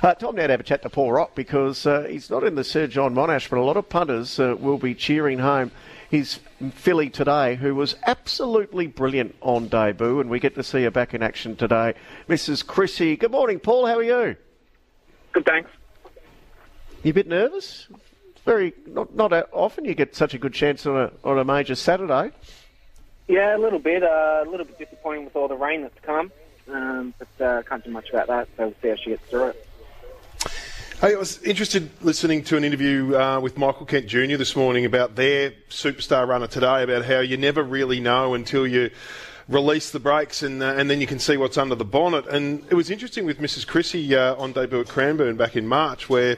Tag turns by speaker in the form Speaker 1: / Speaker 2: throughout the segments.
Speaker 1: Uh, Tom now to have a chat to Paul Rock because uh, he's not in the Sir John Monash, but a lot of punters uh, will be cheering home his filly today, who was absolutely brilliant on debut, and we get to see her back in action today. Mrs. Chrissy. Good morning, Paul. How are you?
Speaker 2: Good, thanks.
Speaker 1: You a bit nervous? Very not not often you get such a good chance on a on a major Saturday.
Speaker 2: Yeah, a little bit. Uh, a little bit disappointing with all the rain that's come, um, but uh, can't do much about that. So we'll see how she gets through it.
Speaker 3: Hey, I was interested listening to an interview uh, with Michael Kent Jr. this morning about their superstar runner today, about how you never really know until you release the brakes and, uh, and then you can see what's under the bonnet. And it was interesting with Mrs. Chrissy uh, on debut at Cranbourne back in March, where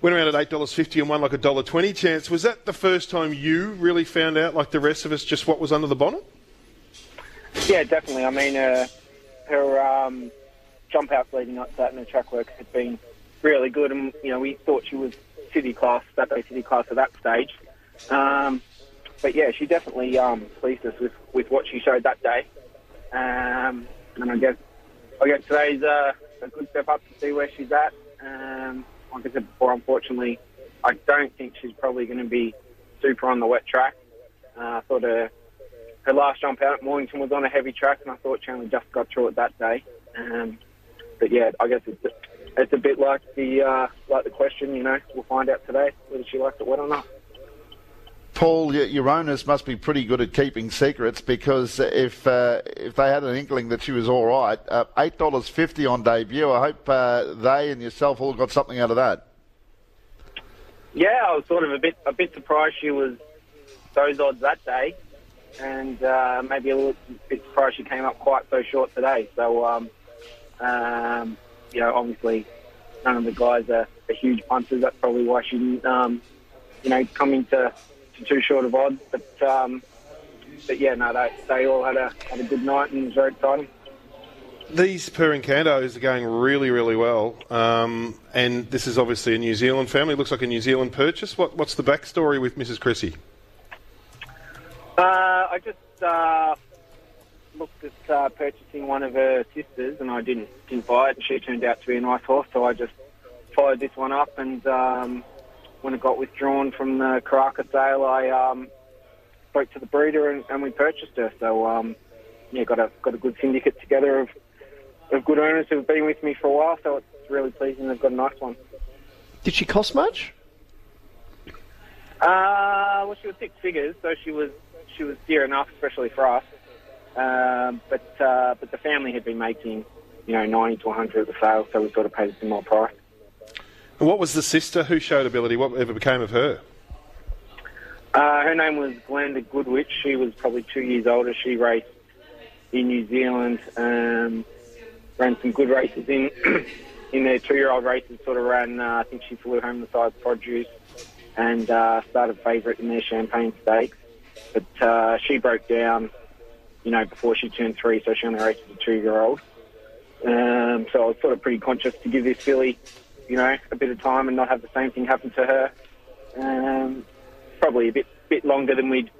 Speaker 3: went around at $8.50 and won like a $1.20 chance. Was that the first time you really found out, like the rest of us, just what was under the bonnet?
Speaker 2: Yeah, definitely. I mean, uh, her um, jump outs leading up to that and her track work had been really good, and you know we thought she was city class, Saturday city class at that stage. Um, but yeah, she definitely um, pleased us with, with what she showed that day. Um, and I guess I guess today's uh, a good step up to see where she's at. Um, like I said before, unfortunately, I don't think she's probably going to be super on the wet track. Uh, I thought her, her last jump out at Mornington was on a heavy track, and I thought she only just got through it that day. Um, but yeah, I guess it's it's a bit like the uh, like the question. You know, we'll find out today whether she likes it wet or not.
Speaker 4: Paul, your owners must be pretty good at keeping secrets because if uh, if they had an inkling that she was all right, uh, eight dollars fifty on debut. I hope uh, they and yourself all got something out of that.
Speaker 2: Yeah, I was sort of a bit a bit surprised she was those odds that day, and uh, maybe a little bit surprised she came up quite so short today. So, um, um, you know, obviously none of the guys are, are huge punters. That's probably why she didn't, um, you know, come into to too short of odds. But um, but yeah, no, they, they all had a had a good night and it was very exciting.
Speaker 3: These Per Incantos are going really, really well, um, and this is obviously a New Zealand family. It looks like a New Zealand purchase. What, what's the backstory with Mrs. Chrissy?
Speaker 2: Uh, I just uh, looked at uh, purchasing one of her sisters, and I didn't didn't buy it. And she turned out to be a nice horse, so I just followed this one up. And um, when it got withdrawn from the Karaka sale, I um, spoke to the breeder, and, and we purchased her. So um, yeah, got a got a good syndicate together of of good owners who've been with me for a while. So it's really pleasing. They've got a nice one.
Speaker 1: Did she cost much?
Speaker 2: Uh, well, she was six figures, so she was she was dear enough, especially for us. Um, but uh, but the family had been making, you know, ninety to one hundred at the sale, so we sort of paid a similar price.
Speaker 3: And what was the sister who showed ability? What ever became of her?
Speaker 2: Uh, her name was Glenda Goodwich. She was probably two years older. She raced in New Zealand, um, ran some good races in in their two-year-old races. Sort of ran. Uh, I think she flew home the Sires' Produce and uh, started favourite in their Champagne Stakes. But uh, she broke down you know, before she turned three, so she only raced as a two-year-old. Um, so I was sort of pretty conscious to give this filly, you know, a bit of time and not have the same thing happen to her. Um, probably a bit bit longer than we'd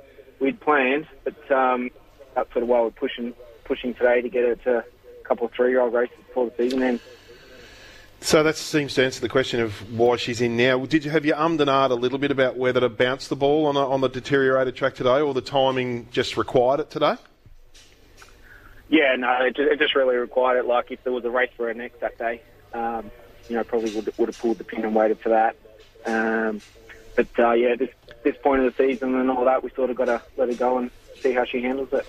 Speaker 2: we'd planned, but um, that's sort of why we're pushing pushing today to get her to a couple of three-year-old races before the season ends.
Speaker 3: So that seems to answer the question of why she's in now. Did you have you ummed and a little bit about whether to bounce the ball on a, on the deteriorated track today, or the timing just required it today?
Speaker 2: Yeah, no, it just, it just really required it. Like if there was a race for her next that day, um, you know, probably would would have pulled the pin and waited for that. Um, but uh, yeah, this this point of the season and all that, we sort of got to let her go and see how she handles it.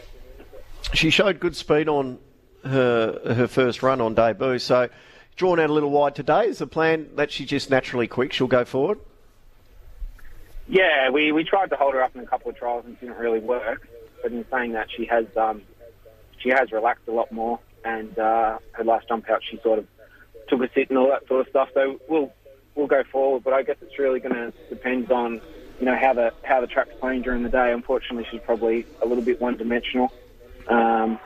Speaker 1: She showed good speed on her her first run on debut, so drawn out a little wide today. Is the plan that she's just naturally quick? She'll go forward.
Speaker 2: Yeah, we, we tried to hold her up in a couple of trials and it didn't really work. But in saying that, she has um, she has relaxed a lot more, and uh, her last jump out, she sort of took a sit and all that sort of stuff. So we'll we'll go forward, but I guess it's really going to depend on you know how the how the track's playing during the day. Unfortunately, she's probably a little bit one dimensional. Um,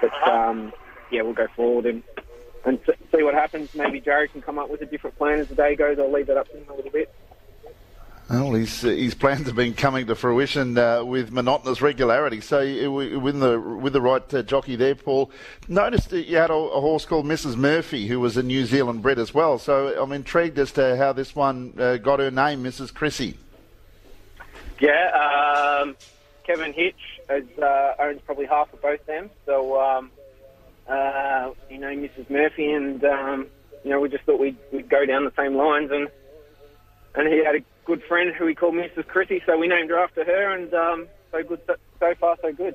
Speaker 2: but um, yeah, we'll go forward and and see what happens. Maybe Jared can come up with a different plan as the day goes. I'll leave that up to him a little bit.
Speaker 4: Well, his, his plans have been coming to fruition uh, with monotonous regularity. So, with the with the right uh, jockey there, Paul. Noticed that you had a, a, horse called Mrs. Murphy, who was a New Zealand bred as well. So, I'm intrigued as to how this one uh, got her name, Mrs. Chrissy.
Speaker 2: Yeah, um, Kevin Hitch has, uh, owns probably half of both them. So, um, uh, you know, Mrs. Murphy, and um, you know, we just thought we'd, we'd go down the same lines and and he had a good friend who we call Mrs. Chrissy, so we named her after her, and um, so good, so, so far so good.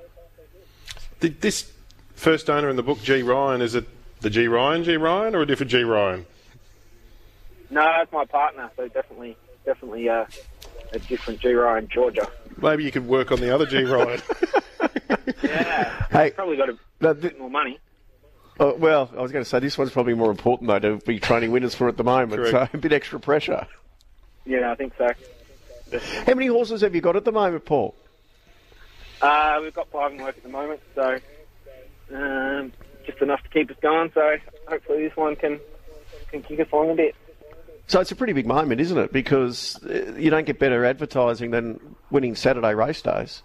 Speaker 3: Did this first owner in the book, G Ryan, is it the G Ryan, G Ryan, or a different G Ryan?
Speaker 2: No, that's my partner, so definitely, definitely uh, a different G Ryan, Georgia.
Speaker 3: Maybe you could work on the other G Ryan.
Speaker 2: yeah,
Speaker 1: hey,
Speaker 2: probably got a no, th- bit more money.
Speaker 1: Uh, well, I was going to say this one's probably more important though to be training winners for at the moment, Correct. so a bit extra pressure.
Speaker 2: Yeah, I think so.
Speaker 1: How many horses have you got at the moment, Paul?
Speaker 2: Uh, we've got five in work at the moment, so um, just enough to keep us going. So hopefully this one can can kick us along a bit.
Speaker 1: So it's a pretty big moment, isn't it? Because uh, you don't get better advertising than winning Saturday race days.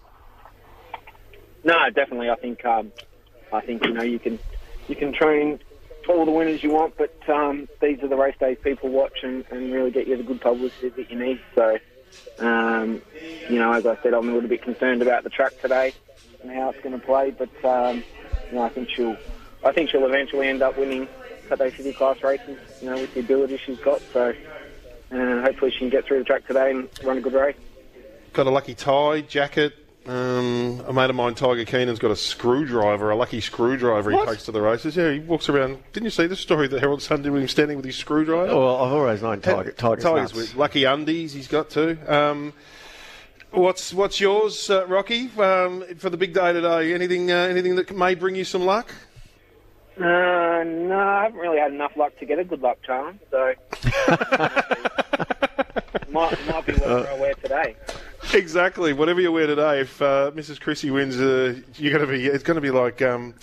Speaker 2: No, definitely. I think um, I think you know you can you can train all the winners you want, but um, these are the race days people watch and, and really get you the good publicity that you need. So, um, you know, as I said, I'm a little bit concerned about the track today and how it's going to play, but um, you know, I think she'll, I think she'll eventually end up winning Saturday City Class races. You know, with the ability she's got. So, uh, hopefully, she can get through the track today and run a good race.
Speaker 3: Got a lucky tie, jacket, um, a mate of mine, Tiger Keenan's got a screwdriver, a lucky screwdriver he takes to the races. Yeah, he walks around. Didn't you see the story that Herald Sun did with him standing with his screwdriver?
Speaker 1: Oh, well, I've always known Tiger. Tiger's, Tiger's with
Speaker 3: lucky undies he's got too. Um, what's what's yours, uh, Rocky, um, for the big day today? Anything uh, anything that may bring you some luck?
Speaker 2: Uh, no, I haven't really had enough luck to get a good luck charm, so might, might be what uh, I wear today.
Speaker 3: Exactly. Whatever you wear today, if uh, Mrs. Chrissy wins, uh, you're going to be. It's going to be like. Um,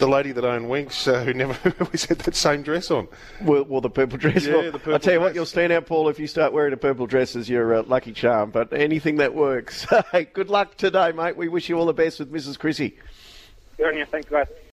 Speaker 3: the lady that owned Winx, uh, who never always had that same dress on.
Speaker 1: Well, well the purple dress.
Speaker 3: Yeah, well, the purple
Speaker 1: I'll tell
Speaker 3: you
Speaker 1: dress. what, you'll stand out, Paul, if you start wearing a purple dress as your uh, lucky charm. But anything that works. hey, good luck today, mate. We wish you all the best with Mrs. Chrissy.
Speaker 2: Good on you. Thanks, guys.